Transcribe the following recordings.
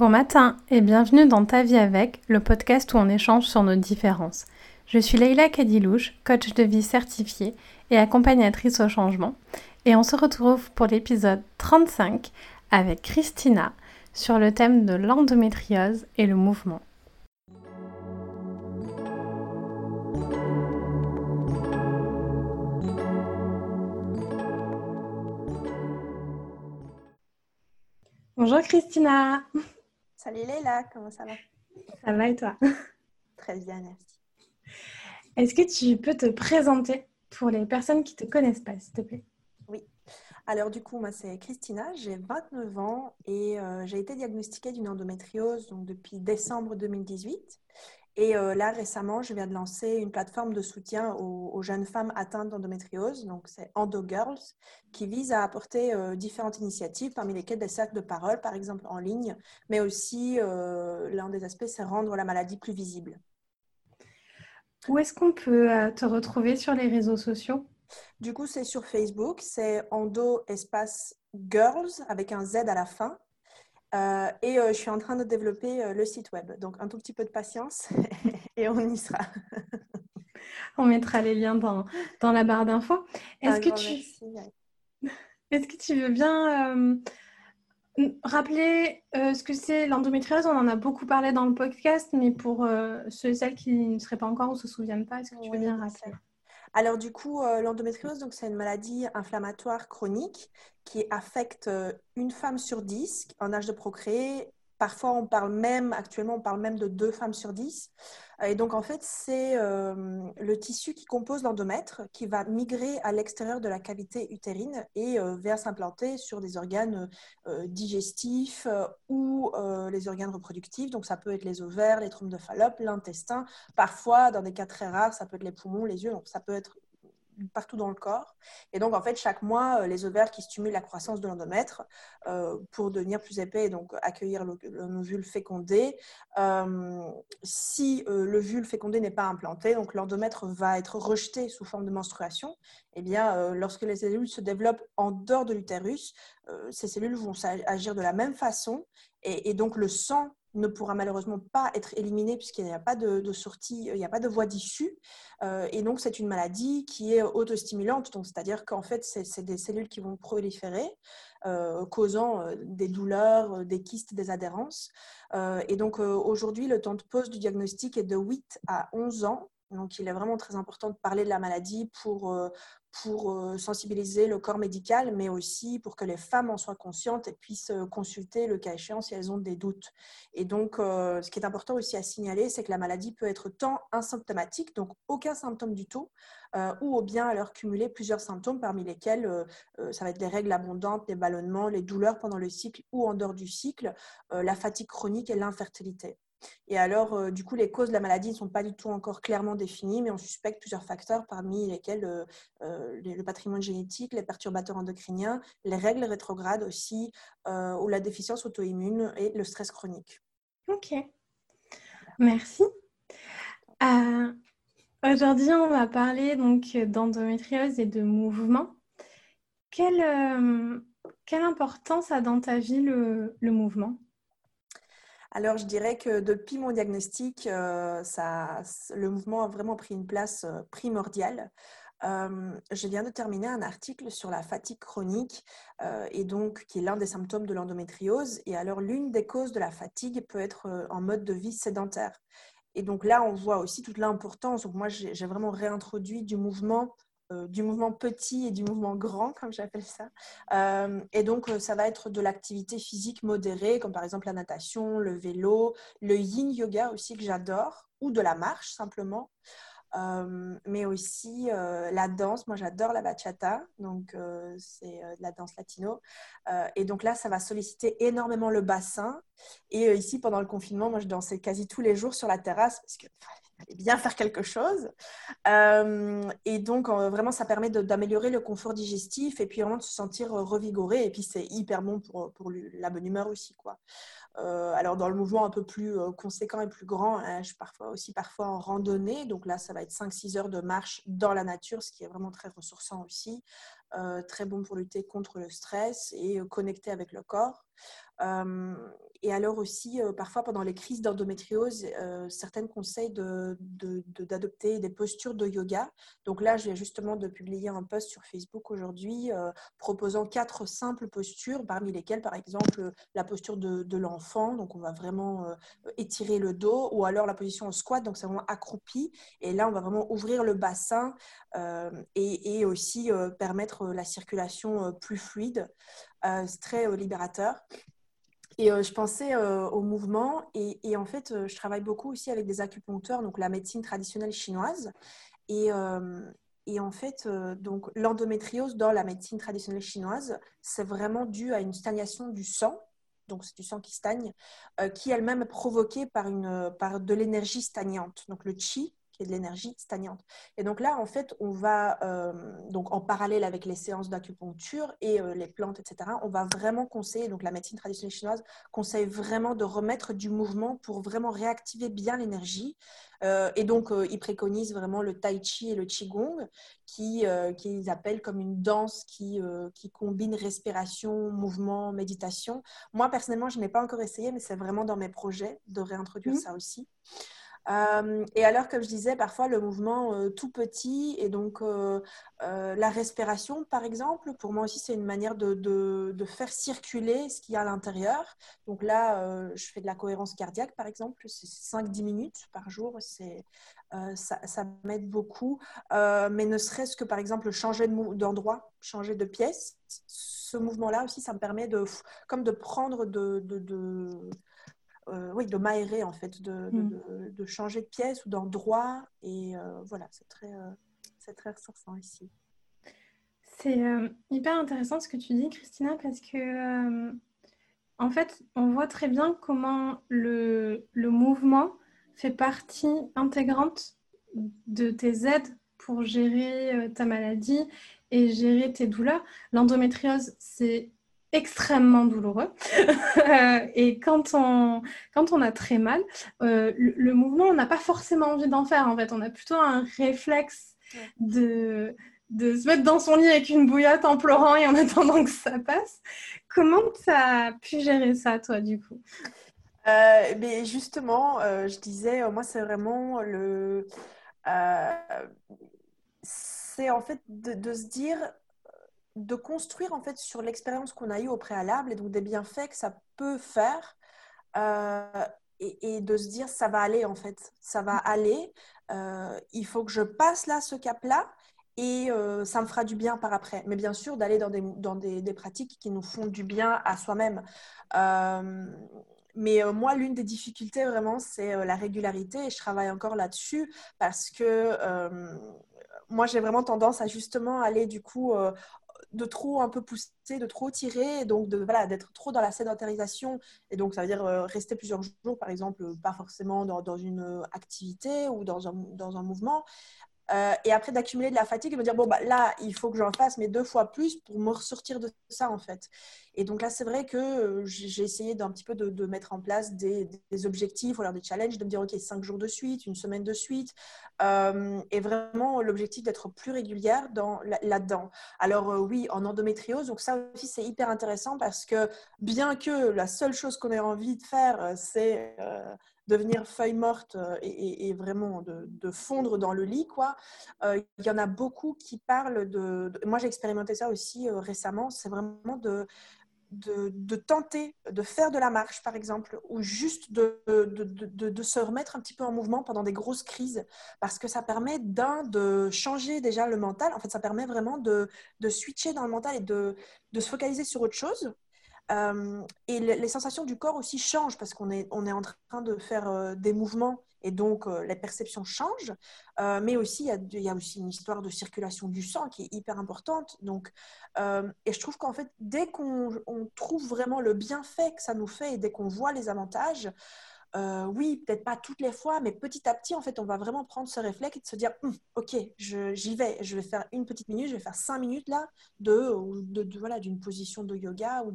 Bon matin et bienvenue dans Ta vie avec, le podcast où on échange sur nos différences. Je suis Leïla Kadilouche, coach de vie certifiée et accompagnatrice au changement, et on se retrouve pour l'épisode 35 avec Christina sur le thème de l'endométriose et le mouvement. Bonjour Christina. Salut Léla, comment ça va? Ça va et toi? Très bien, merci. Est-ce que tu peux te présenter pour les personnes qui ne te connaissent pas, s'il te plaît? Oui. Alors du coup, moi c'est Christina, j'ai 29 ans et euh, j'ai été diagnostiquée d'une endométriose donc, depuis décembre 2018. Et euh, là, récemment, je viens de lancer une plateforme de soutien aux, jeunes femmes atteintes d'endométriose. Donc, c'est Endo Girls, qui vise à apporter euh, différentes initiatives, parmi lesquelles des cercles de parole, par exemple en ligne, mais aussi euh, l'un des aspects, c'est rendre la maladie plus visible. Où est-ce qu'on peut te retrouver sur les réseaux sociaux? Du coup, c'est sur Facebook, c'est Endo Espace Girls avec un Z à la fin. Euh, et euh, je suis en train de développer euh, le site web. Donc, un tout petit peu de patience et on y sera. on mettra les liens dans, dans la barre d'infos. Est-ce que, tu... Est que tu veux bien rappeler ce que c'est l'endométriose? On en a beaucoup parlé dans le podcast, mais pour ceux et celles qui ne seraient pas encore ou ne se souviennent pas, est-ce que tu veux bien rappeler? Alors du coup, euh, l'endométriose, c'est une maladie inflammatoire chronique qui affecte euh, une femme sur dix en âge de procréer Parfois, on parle même, actuellement, on parle même de deux femmes sur dix. Et donc, en fait, c'est euh, le tissu qui compose l'endomètre qui va migrer à l'extérieur de la cavité utérine et euh, va s'implanter sur des organes euh, digestifs ou les organes reproductifs. Donc, ça peut être les ovaires, les trompes de Fallope, l'intestin. Parfois, dans des cas très rares, ça peut être les poumons, les yeux. Donc, ça peut être partout dans le corps. Et donc, en fait, chaque mois, euh, les ovaires qui stimulent la croissance de l'endomètre euh, pour devenir plus épais et donc accueillir l'ovule fécondé. Euh, si l'ovule fécondé n'est pas implanté, donc l'endomètre va être rejeté sous forme de menstruation, et eh bien, lorsque les cellules se développent en dehors de l'utérus, ces cellules vont agir de la même façon et donc le sang ne pourra malheureusement pas être éliminé puisqu'il n'y a pas de, sortie, il n'y a pas de voie d'issue. Euh, et donc, c'est une maladie qui est autostimulante. C'est-à-dire qu'en fait, c'est des cellules qui vont proliférer, euh, causant euh, des douleurs, des kystes, des adhérences. et donc, aujourd'hui, le temps de pause du diagnostic est de 8 à 11 ans. Donc, il est vraiment très important de parler de la maladie pour, euh, pour euh, sensibiliser le corps médical, mais aussi pour que les femmes en soient conscientes et puissent euh, consulter le cas échéant si elles ont des doutes. Et donc, ce qui est important aussi à signaler, c'est que la maladie peut être tant asymptomatique, donc aucun symptôme du tout, ou bien alors cumuler plusieurs symptômes, parmi lesquels ça va être les règles abondantes, les ballonnements, les douleurs pendant le cycle ou en dehors du cycle, la fatigue chronique et l'infertilité. Et alors, euh, du coup, les causes de la maladie ne sont pas du tout encore clairement définies, mais on suspecte plusieurs facteurs, parmi lesquels euh, euh, le patrimoine génétique, les perturbateurs endocriniens, les règles rétrogrades aussi, ou la déficience auto-immune et le stress chronique. Ok, merci. Aujourd'hui, on va parler donc d'endométriose et de mouvement. Quelle, quelle importance a dans ta vie le mouvement? Alors, je dirais que depuis mon diagnostic, euh, le mouvement a vraiment pris une place euh, primordiale. Euh, je viens de terminer un article sur la fatigue chronique et donc qui est l'un des symptômes de l'endométriose. Et alors, l'une des causes de la fatigue peut être en mode de vie sédentaire. Et donc là, on voit aussi toute l'importance. Moi, j'ai vraiment réintroduit du mouvement euh, du mouvement petit et du mouvement grand, comme j'appelle ça. Euh, et donc, euh, ça va être de l'activité physique modérée, comme par exemple la natation, le vélo, le yin yoga aussi que j'adore, ou de la marche simplement. mais aussi la danse. Moi, j'adore la bachata, donc c'est la danse latino. et donc là, ça va solliciter énormément le bassin. Et ici, pendant le confinement, moi, je dansais quasi tous les jours sur la terrasse bien faire quelque chose. Euh, et donc, euh, vraiment, ça permet d'améliorer le confort digestif et puis vraiment de se sentir euh, revigoré. Et puis, c'est hyper bon pour, pour, la bonne humeur aussi. Quoi. alors, dans le mouvement un peu plus conséquent et plus grand, hein, je suis parfois, aussi parfois en randonnée. Donc là, ça va être 5-6 heures de marche dans la nature, ce qui est vraiment très ressourçant aussi. Très bon pour lutter contre le stress et connecter avec le corps. Et alors aussi, euh, parfois pendant les crises d'endométriose, euh, certaines conseillent d'adopter de, des postures de yoga. Donc là, je viens justement de publier un post sur Facebook aujourd'hui euh, proposant quatre simples postures, parmi lesquelles, par exemple, la posture de, l'enfant. Donc on va vraiment étirer le dos, ou alors la position en squat, donc c'est vraiment accroupi. Et là, on va vraiment ouvrir le bassin et, aussi permettre la circulation plus fluide. c'est très libérateur. Et euh, je pensais euh, au mouvement et, en fait, euh, je travaille beaucoup aussi avec des acupuncteurs, donc la médecine traditionnelle chinoise. Et, et en fait, donc l'endométriose dans la médecine traditionnelle chinoise, c'est vraiment dû à une stagnation du sang. Donc, c'est du sang qui stagne, qui elle-même est provoquée par, une, par de l'énergie stagnante. Donc, le qi, de l'énergie stagnante. Et donc là, en fait, on va, euh, donc en parallèle avec les séances d'acupuncture et euh, les plantes, etc., on va vraiment conseiller, donc la médecine traditionnelle chinoise conseille vraiment de remettre du mouvement pour vraiment réactiver bien l'énergie. Euh, et donc, ils préconisent vraiment le tai chi et le qigong, qui qu'ils appellent comme une danse qui, qui combine respiration, mouvement, méditation. Moi, personnellement, je n'ai pas encore essayé, mais c'est vraiment dans mes projets de réintroduire mmh. ça aussi. Euh, et alors, comme je disais, parfois le mouvement euh, tout petit et donc euh, la respiration, par exemple, pour moi aussi, c'est une manière de, faire circuler ce qu'il y a à l'intérieur. Donc là, je fais de la cohérence cardiaque, par exemple, c'est 5-10 minutes par jour, c'est, ça, m'aide beaucoup. mais ne serait-ce que, par exemple, changer d'endroit, changer de pièce, ce mouvement-là aussi, ça me permet de, comme de prendre de euh, oui, de m'aérer en fait, mm. de, changer de pièce ou d'endroit. Et euh, voilà, c'est très, euh, c'est très ressourçant ici. C'est hyper intéressant ce que tu dis, Christina, parce que en fait, on voit très bien comment le, le mouvement fait partie intégrante de tes aides pour gérer ta maladie et gérer tes douleurs. L'endométriose, c'est extrêmement douloureux. Euh, et quand on, quand on a très mal, euh, le, mouvement, on n'a pas forcément envie d'en faire. En fait, on a plutôt un réflexe de, de se mettre dans son lit avec une bouillotte en pleurant et en attendant que ça passe. Comment tu as pu gérer ça, toi, du coup? Euh, mais justement, je disais, moi, c'est vraiment le. c'est en fait de, de, se dire, de construire en fait sur l'expérience qu'on a eue au préalable et donc des bienfaits que ça peut faire euh, et, de se dire ça va aller en fait, ça va aller, euh, il faut que je passe là ce cap-là et euh, ça me fera du bien par après. Mais bien sûr d'aller dans, des, dans des, pratiques qui nous font du bien à soi-même. mais moi, l'une des difficultés vraiment, c'est la régularité et je travaille encore là-dessus parce que moi, j'ai vraiment tendance à justement aller du coup de trop un peu pousser, de trop tirer, donc de voilà d'être trop dans la sédentarisation. Et donc ça veut dire euh, rester plusieurs jours, par exemple, pas forcément dans, une activité ou dans un, dans un mouvement. Euh, et après d'accumuler de la fatigue et me dire bon bah là il faut que j'en fasse mais deux fois plus pour me ressortir de ça en fait et donc là c'est vrai que euh, j'ai essayé d'un petit peu de, mettre en place des, objectifs ou alors des challenges de me dire ok cinq jours de suite une semaine de suite euh, et vraiment l'objectif d'être plus régulière dans là dedans alors oui en endométriose donc ça aussi c'est hyper intéressant parce que bien que la seule chose qu'on ait envie de faire c'est devenir feuille morte euh, et, vraiment de, fondre dans le lit. Quoi. Euh, il y en a beaucoup qui parlent de... moi, j'ai expérimenté ça aussi euh, récemment. C'est vraiment de, de, tenter de faire de la marche, par exemple, ou juste de, de, se remettre un petit peu en mouvement pendant des grosses crises, parce que ça permet d'un, de changer déjà le mental. En fait, ça permet vraiment de, switcher dans le mental et de, se focaliser sur autre chose. Euh, et les sensations du corps aussi changent parce qu'on est, on est en train de faire euh, des mouvements et donc euh, les perceptions changent. mais aussi, il y, a, aussi une histoire de circulation du sang qui est hyper importante. Donc, et je trouve qu'en fait, dès qu'on trouve vraiment le bienfait que ça nous fait et dès qu'on voit les avantages, euh, oui, peut-être pas toutes les fois, mais petit à petit, en fait, on va vraiment prendre ce réflexe et de se dire, hum, ok, j'y vais, je vais faire une petite minute, je vais faire cinq minutes là de, de, voilà, d'une position de yoga ou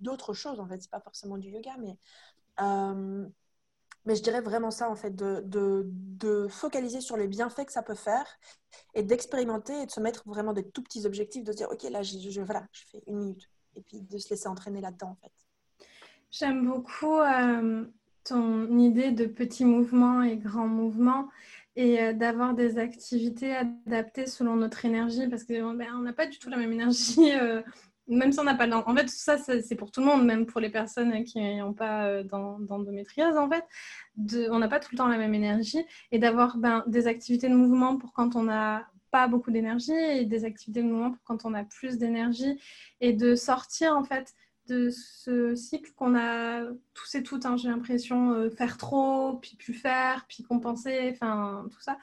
d'autres choses. En fait, c'est pas forcément du yoga, mais euh, Mais je dirais vraiment ça, en fait, de, de, de focaliser sur les bienfaits que ça peut faire et d'expérimenter et de se mettre vraiment des tout petits objectifs, de se dire, OK, là, je, voilà, je fais une minute. Et puis de se laisser entraîner là-dedans, en fait. J'aime beaucoup euh, ton idée de petits mouvements et grands mouvements et euh, d'avoir des activités adaptées selon notre énergie parce qu'on ben, n'a pas du tout la même énergie. Euh, même si on n'a pas En fait, tout ça, c'est pour tout le monde, même pour les personnes qui n'ont pas d'endométriose, en fait. On n'a pas tout le temps la même énergie. Et d'avoir ben, des activités de mouvement pour quand on n'a pas beaucoup d'énergie et des activités de mouvement pour quand on a plus d'énergie. Et de sortir, en fait, de ce cycle qu'on a tous et toutes, hein, j'ai l'impression, euh, faire trop, puis plus faire, puis compenser, enfin tout ça,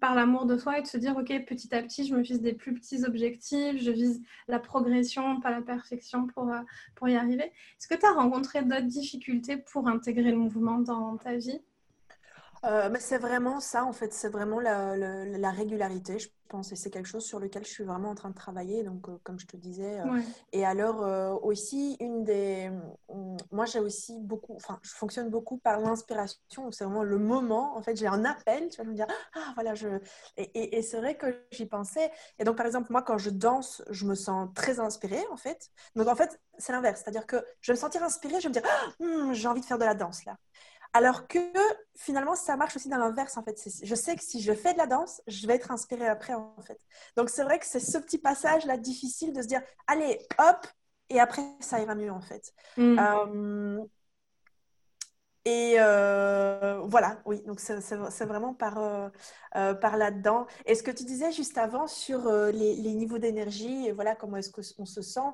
par l'amour de soi et de se dire, ok, petit à petit, je me fixe des plus petits objectifs, je vise la progression, pas la perfection pour, euh, pour y arriver. Est-ce que tu as rencontré d'autres difficultés pour intégrer le mouvement dans ta vie? Euh, mais c'est vraiment ça, en fait, c'est vraiment la, la, régularité, je pense, et c'est quelque chose sur lequel je suis vraiment en train de travailler, donc euh, comme je te disais. Euh, et alors aussi, une des... Mm, moi, j'ai aussi beaucoup, enfin, je fonctionne beaucoup par l'inspiration, c'est vraiment le moment, en fait, j'ai un appel, tu vas me dire, ah, voilà, je... Et, et, c'est vrai que j'y pensais. Et donc, par exemple, moi, quand je danse, je me sens très inspirée, en fait. Donc, en fait, c'est l'inverse, c'est-à-dire que je vais me sentir inspirée, je vais me dire, ah, hmm, j'ai envie de faire de la danse, là. Alors que finalement, ça marche aussi dans l'inverse, en fait. Je sais que si je fais de la danse, je vais être inspirée après, en fait. Donc, c'est vrai que c'est ce petit passage-là difficile de se dire, allez, hop, et après, ça ira mieux, en fait. Mm. Euh, et euh, voilà, oui, donc c'est vraiment par, euh, euh, par là-dedans. Et ce que tu disais juste avant sur les, niveaux d'énergie, voilà, comment est-ce qu'on se sent.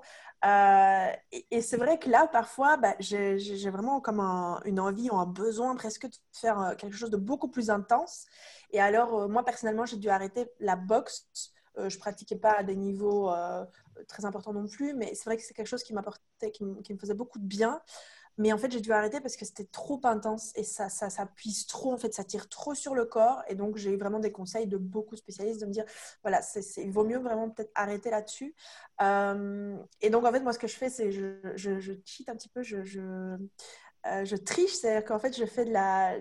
et, c'est vrai que là, parfois, bah, j'ai vraiment comme une envie ou un besoin presque de faire quelque chose de beaucoup plus intense. Et alors, moi, personnellement, j'ai dû arrêter la boxe. je pratiquais pas à des niveaux très importants non plus, mais c'est vrai que c'est quelque chose qui m'apportait, qui, me faisait beaucoup de bien. Mais en fait, j'ai dû arrêter parce que c'était trop intense et ça, ça, ça puise trop, en fait, ça tire trop sur le corps. Et donc, j'ai eu vraiment des conseils de beaucoup de spécialistes de me dire, voilà, c'est, il vaut mieux vraiment peut-être arrêter là-dessus. Euh, et donc, en fait, moi, ce que je fais, c'est je, je, je cheat un petit peu, je, je euh, je triche, c'est-à-dire qu'en fait, je fais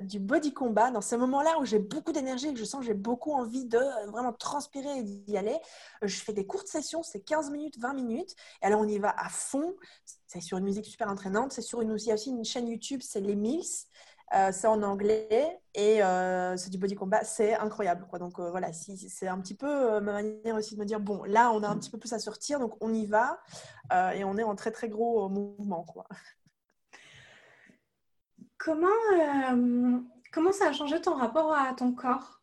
du body combat dans ces moments-là où j'ai beaucoup d'énergie et que je sens que j'ai beaucoup envie de vraiment transpirer et d'y aller. Euh, je fais des courtes sessions, c'est 15 minutes, 20 minutes. Et alors, on y va à fond. C'est sur une musique super entraînante. C'est sur une, aussi une chaîne YouTube, c'est Les Mills. Euh, c'est en anglais et c'est du body combat, c'est incroyable. Quoi. Donc voilà, si, c'est un petit peu ma manière aussi de me dire bon, là on a un petit peu plus à sortir, donc on y va et on est en très très gros mouvement. Quoi. Comment, euh, comment ça a changé ton rapport à ton corps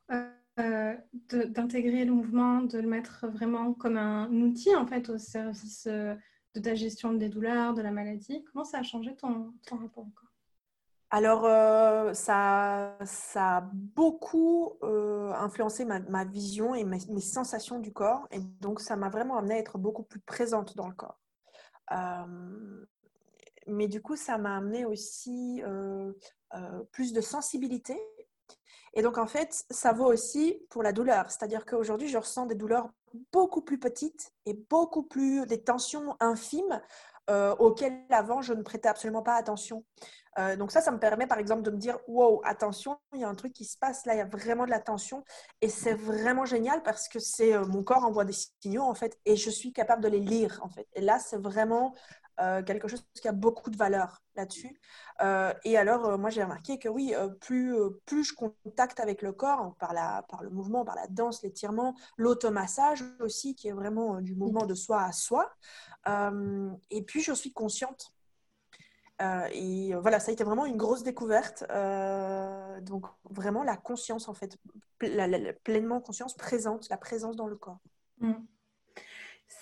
euh, d'intégrer le mouvement, de le mettre vraiment comme un outil en fait au service euh, de ta gestion des douleurs, de la maladie? Comment ça a changé ton, ton rapport au corps? Alors, ça, ça a beaucoup influencé ma, vision et mes, mes, sensations du corps. Et donc, ça m'a vraiment amené à être beaucoup plus présente dans le corps mais du coup, ça m'a amené aussi euh, euh, plus de sensibilité. Et donc, en fait, ça vaut aussi pour la douleur. C'est-à-dire qu'aujourd'hui, je ressens des douleurs beaucoup plus petites et beaucoup plus des tensions infimes euh, auxquelles avant je ne prêtais absolument pas attention. donc ça, ça me permet par exemple de me dire, wow, attention, il y a un truc qui se passe là, il y a vraiment de la tension. Et c'est vraiment génial parce que c'est mon corps envoie des signaux en fait et je suis capable de les lire en fait. Et là, c'est vraiment euh, quelque chose qui a beaucoup de valeur là-dessus. Euh, et alors, euh, moi, j'ai remarqué que oui, plus, plus je contacte avec le corps, par, la, par le mouvement, par la danse, l'étirement, l'automassage aussi, qui est vraiment du mouvement de soi à soi, et puis je suis consciente. et voilà, ça a été vraiment une grosse découverte. donc, vraiment la conscience, en fait, pleinement conscience présente, la présence dans le corps. Mmh.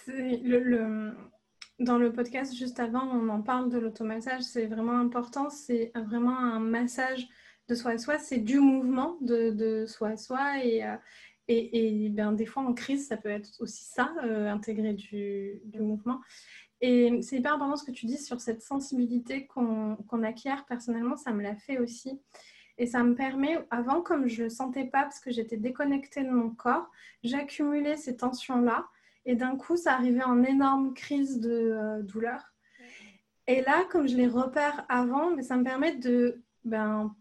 Le dans le podcast juste avant, on en parle de l'automassage. C'est vraiment important. C'est vraiment un massage de soi à soi. C'est du mouvement de, soi à soi. Et, euh, et, et ben, des fois, en crise, ça peut être aussi ça, euh, intégrer du, mouvement. Et c'est hyper important ce que tu dis sur cette sensibilité qu'on acquiert. Personnellement, ça me l'a fait aussi. Et ça me permet, avant, comme je ne le sentais pas parce que j'étais déconnectée de mon corps, j'accumulais ces tensions-là. Et d'un coup, ça arrivait en énorme crise de euh, douleur. Et là, comme je les repère avant, mais ça me permet de ben,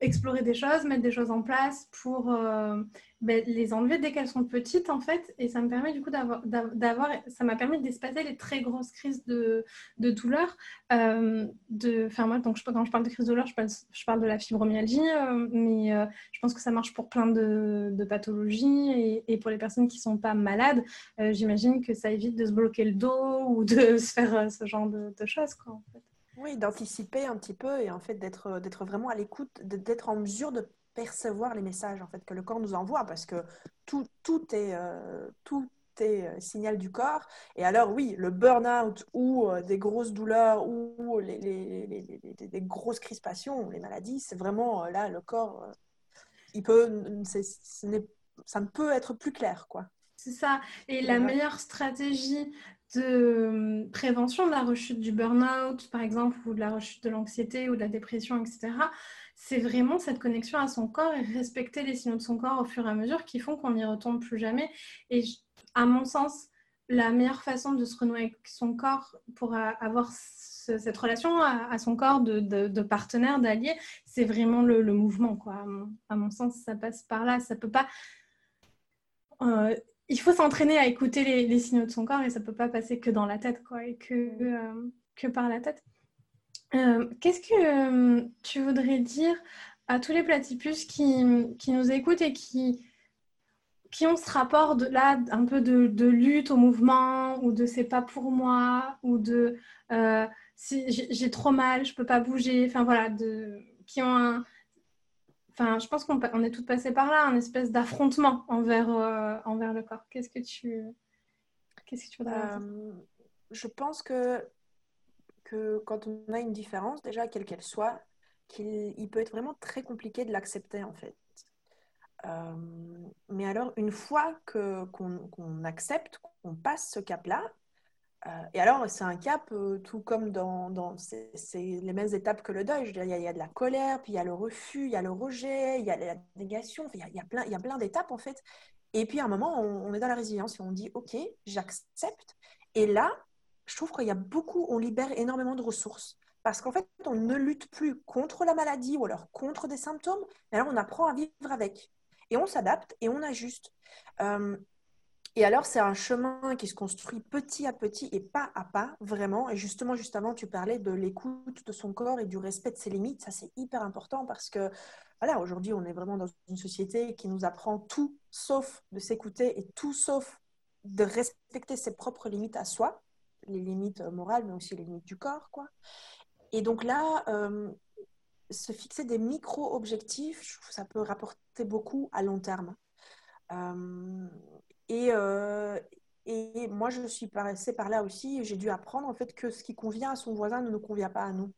explorer des choses, mettre des choses en place pour euh, ben, les enlever dès qu'elles sont petites en fait. Et ça me permet du coup d'avoir, ça m'a permis d'espacer les très grosses crises de, de douleur. Euh, de, enfin moi, donc quand je parle de crise de douleur, je parle, je parle de la fibromyalgie, euh, mais je pense que ça marche pour plein de, pathologies et, et, pour les personnes qui sont pas malades, j'imagine que ça évite de se bloquer le dos ou de se faire ce genre de, de choses quoi en fait. Oui, d'anticiper un petit peu et en fait d'être, d'être vraiment à l'écoute, d'être en mesure de percevoir les messages en fait que le corps nous envoie parce que tout, tout est, euh, tout est euh, signal du corps. Et alors oui, le burn-out ou euh, des grosses douleurs ou les, les, les, les, grosses crispations, les maladies, c'est vraiment là le corps, il peut, ça ne peut être plus clair quoi. C'est ça. Et la meilleure stratégie de euh, prévention de la rechute du burn-out, par exemple, ou de la rechute de l'anxiété ou de la dépression, etc., c'est vraiment cette connexion à son corps et respecter les signaux de son corps au fur et à mesure qui font qu'on n'y retombe plus jamais. Et à mon sens, la meilleure façon de se renouer avec son corps pour avoir cette relation à, son corps de, partenaire, d'allié, c'est vraiment le, mouvement. Quoi. À, mon, sens, ça passe par là. Ça peut pas. Euh, il faut s'entraîner à écouter les, signaux de son corps et ça ne peut pas passer que dans la tête, quoi, et que, euh, que par la tête. Euh, qu'est-ce que euh, tu voudrais dire à tous les platypus qui, qui, nous écoutent et qui, qui ont ce rapport de, là un peu de, lutte au mouvement ou de c'est pas pour moi ou de j'ai trop mal, je peux pas bouger, enfin voilà, de, qui ont un, Enfin, je pense qu'on est toutes passées par là, un espèce d'affrontement envers, euh, envers le corps. Qu'est-ce que tu, qu'est-ce que tu voudrais euh, Je pense que, que quand on a une différence, déjà quelle qu'elle soit, qu'il peut être vraiment très compliqué de l'accepter en fait. Euh, mais alors, une fois que, qu'on, accepte, qu'on passe ce cap-là, euh, et alors, c'est un cap, euh, tout comme dans, dans c'est, les mêmes étapes que le deuil. Il, y a, de la colère, puis il y a le refus, il y a le rejet, il y a la négation, il y a, plein, y a plein d'étapes en fait. Et puis à un moment, on, est dans la résilience et on dit, OK, j'accepte. Et là, je trouve qu'il y a beaucoup, on libère énormément de ressources. Parce qu'en fait, on ne lutte plus contre la maladie ou alors contre des symptômes, mais alors on apprend à vivre avec. Et on s'adapte et on ajuste. Euh, et alors, c'est un chemin qui se construit petit à petit et pas à pas, vraiment. Et justement, juste avant, tu parlais de l'écoute de son corps et du respect de ses limites. Ça, c'est hyper important parce que, voilà, aujourd'hui, on est vraiment dans une société qui nous apprend tout sauf de s'écouter et tout sauf de respecter ses propres limites à soi, les limites morales, mais aussi les limites du corps, quoi. Et donc là, euh, se fixer des micro-objectifs, ça peut rapporter beaucoup à long terme. Euh, et, euh, et moi, je suis passée par là aussi. J'ai dû apprendre en fait que ce qui convient à son voisin ne nous convient pas à nous.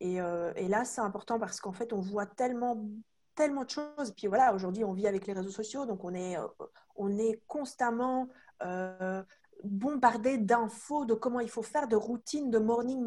Et, euh, et là, c'est important parce qu'en fait, on voit tellement, tellement de choses. Puis voilà, aujourd'hui, on vit avec les réseaux sociaux, donc on est, euh, on est constamment d'infos de comment il faut faire, de routines, de morning,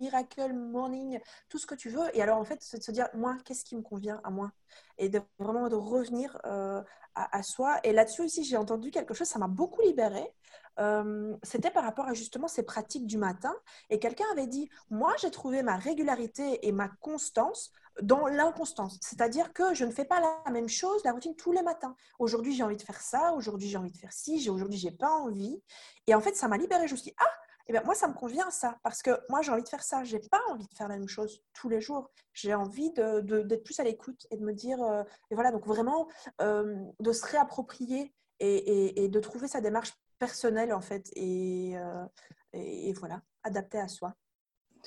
miracle morning, tout ce que tu veux. Et alors, en fait, c'est de se dire, moi, qu'est-ce qui me convient à moi? Et de vraiment de revenir euh, à, soi. Et là-dessus, ici, j'ai entendu quelque chose, ça m'a beaucoup libérée. Euh, c'était par rapport à justement ces pratiques du matin. Et quelqu'un avait dit, moi, j'ai trouvé ma régularité et ma constance dans l'inconstance. C'est-à-dire que je ne fais pas la même chose, la routine, tous les matins. Aujourd'hui, j'ai envie de faire ça, aujourd'hui, j'ai envie de faire ci, aujourd'hui, j'ai pas envie. Et en fait, ça m'a libérée. Je me suis dit, ah, eh bien, moi, ça me convient ça, parce que moi, j'ai envie de faire ça. J'ai pas envie de faire la même chose tous les jours. J'ai envie d'être de, plus à l'écoute et de me dire, euh, et voilà, donc vraiment, euh, de se réapproprier et, et, de trouver sa démarche personnelle, en fait, et, euh, et voilà, adaptée à soi.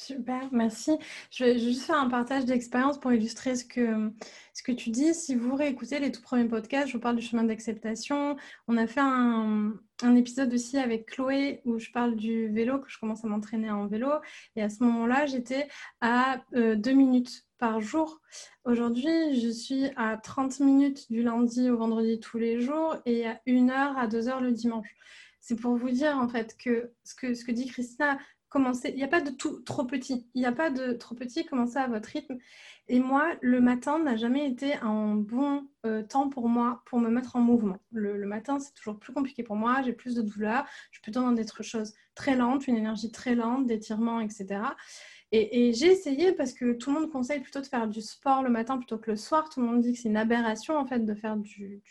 Super, merci. Je vais juste faire un partage d'expérience pour illustrer ce que, ce que tu dis. Si vous réécoutez les tout premiers podcasts, je vous parle du chemin d'acceptation. On a fait un, épisode aussi avec Chloé où je parle du vélo, que je commence à m'entraîner en vélo. Et à ce moment-là, j'étais à euh, deux minutes par jour. Aujourd'hui, je suis à 30 minutes du lundi au vendredi tous les jours et à 1 heure à 2 heures le dimanche. C'est pour vous dire en fait que ce que, ce que dit Christina, il n'y a pas de tout trop petit, il n'y a pas de trop petit, commencez à votre rythme. Et moi, le matin n'a jamais été un bon euh, temps pour moi pour me mettre en mouvement. Le, matin, c'est toujours plus compliqué pour moi, j'ai plus de douleurs, je suis plutôt dans des choses très lentes, une énergie très lente, d'étirement, etc. Et, j'ai essayé parce que tout le monde conseille plutôt de faire du sport le matin plutôt que le soir. Tout le monde dit que c'est une aberration en fait de faire du,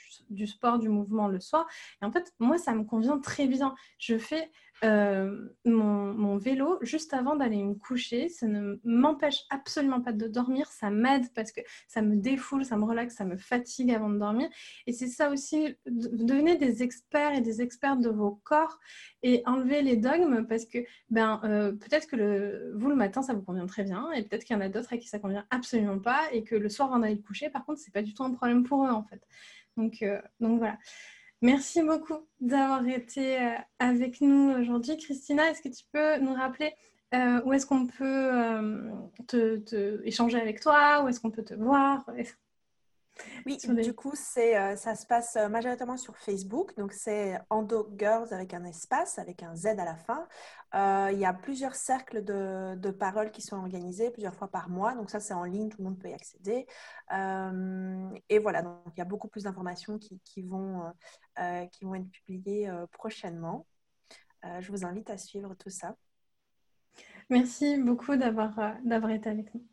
sport, du mouvement le soir. Et en fait, moi, ça me convient très bien. Je fais euh, mon, vélo juste avant d'aller me coucher. Ça ne m'empêche absolument pas de dormir. Ça m'aide parce que ça me défoule, ça me relaxe, ça me fatigue avant de dormir. Et c'est ça aussi, devenez des experts et des expertes de vos corps et enlevez les dogmes parce que ben, euh, peut-être que le, vous, le matin, ça vous convient très bien et peut-être qu'il y en a d'autres à qui ça convient absolument pas et que le soir, avant d'aller coucher, par contre, c'est pas du tout un problème pour eux en fait. Donc, euh, donc voilà. Merci beaucoup d'avoir été euh, avec nous aujourd'hui. Christina, est-ce que tu peux nous rappeler euh, où est-ce qu'on peut euh, te, échanger avec toi? Où est-ce qu'on peut te voir? Oui, du coup, c'est, euh, ça se passe euh, majoritairement sur Facebook. Donc, c'est Ando Girls avec un espace, avec un Z à la fin. Euh, il y a plusieurs cercles de, de, paroles qui sont organisés plusieurs fois par mois. Donc, ça, c'est en ligne, tout le monde peut y accéder. et voilà, donc il y a beaucoup plus d'informations qui, qui vont, qui vont être publiées prochainement. je vous invite à suivre tout ça. Merci beaucoup d'avoir, d'avoir été avec nous.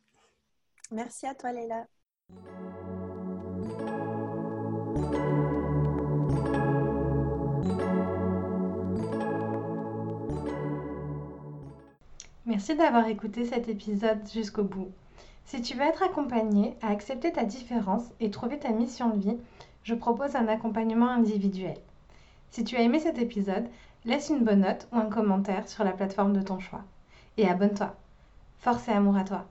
Merci à toi, Leila. Merci d'avoir écouté cet épisode jusqu'au bout. Si tu veux être accompagné à accepter ta différence et trouver ta mission de vie, je propose un accompagnement individuel. Si tu as aimé cet épisode, laisse une bonne note ou un commentaire sur la plateforme de ton choix. Et abonne-toi. Force et amour à toi.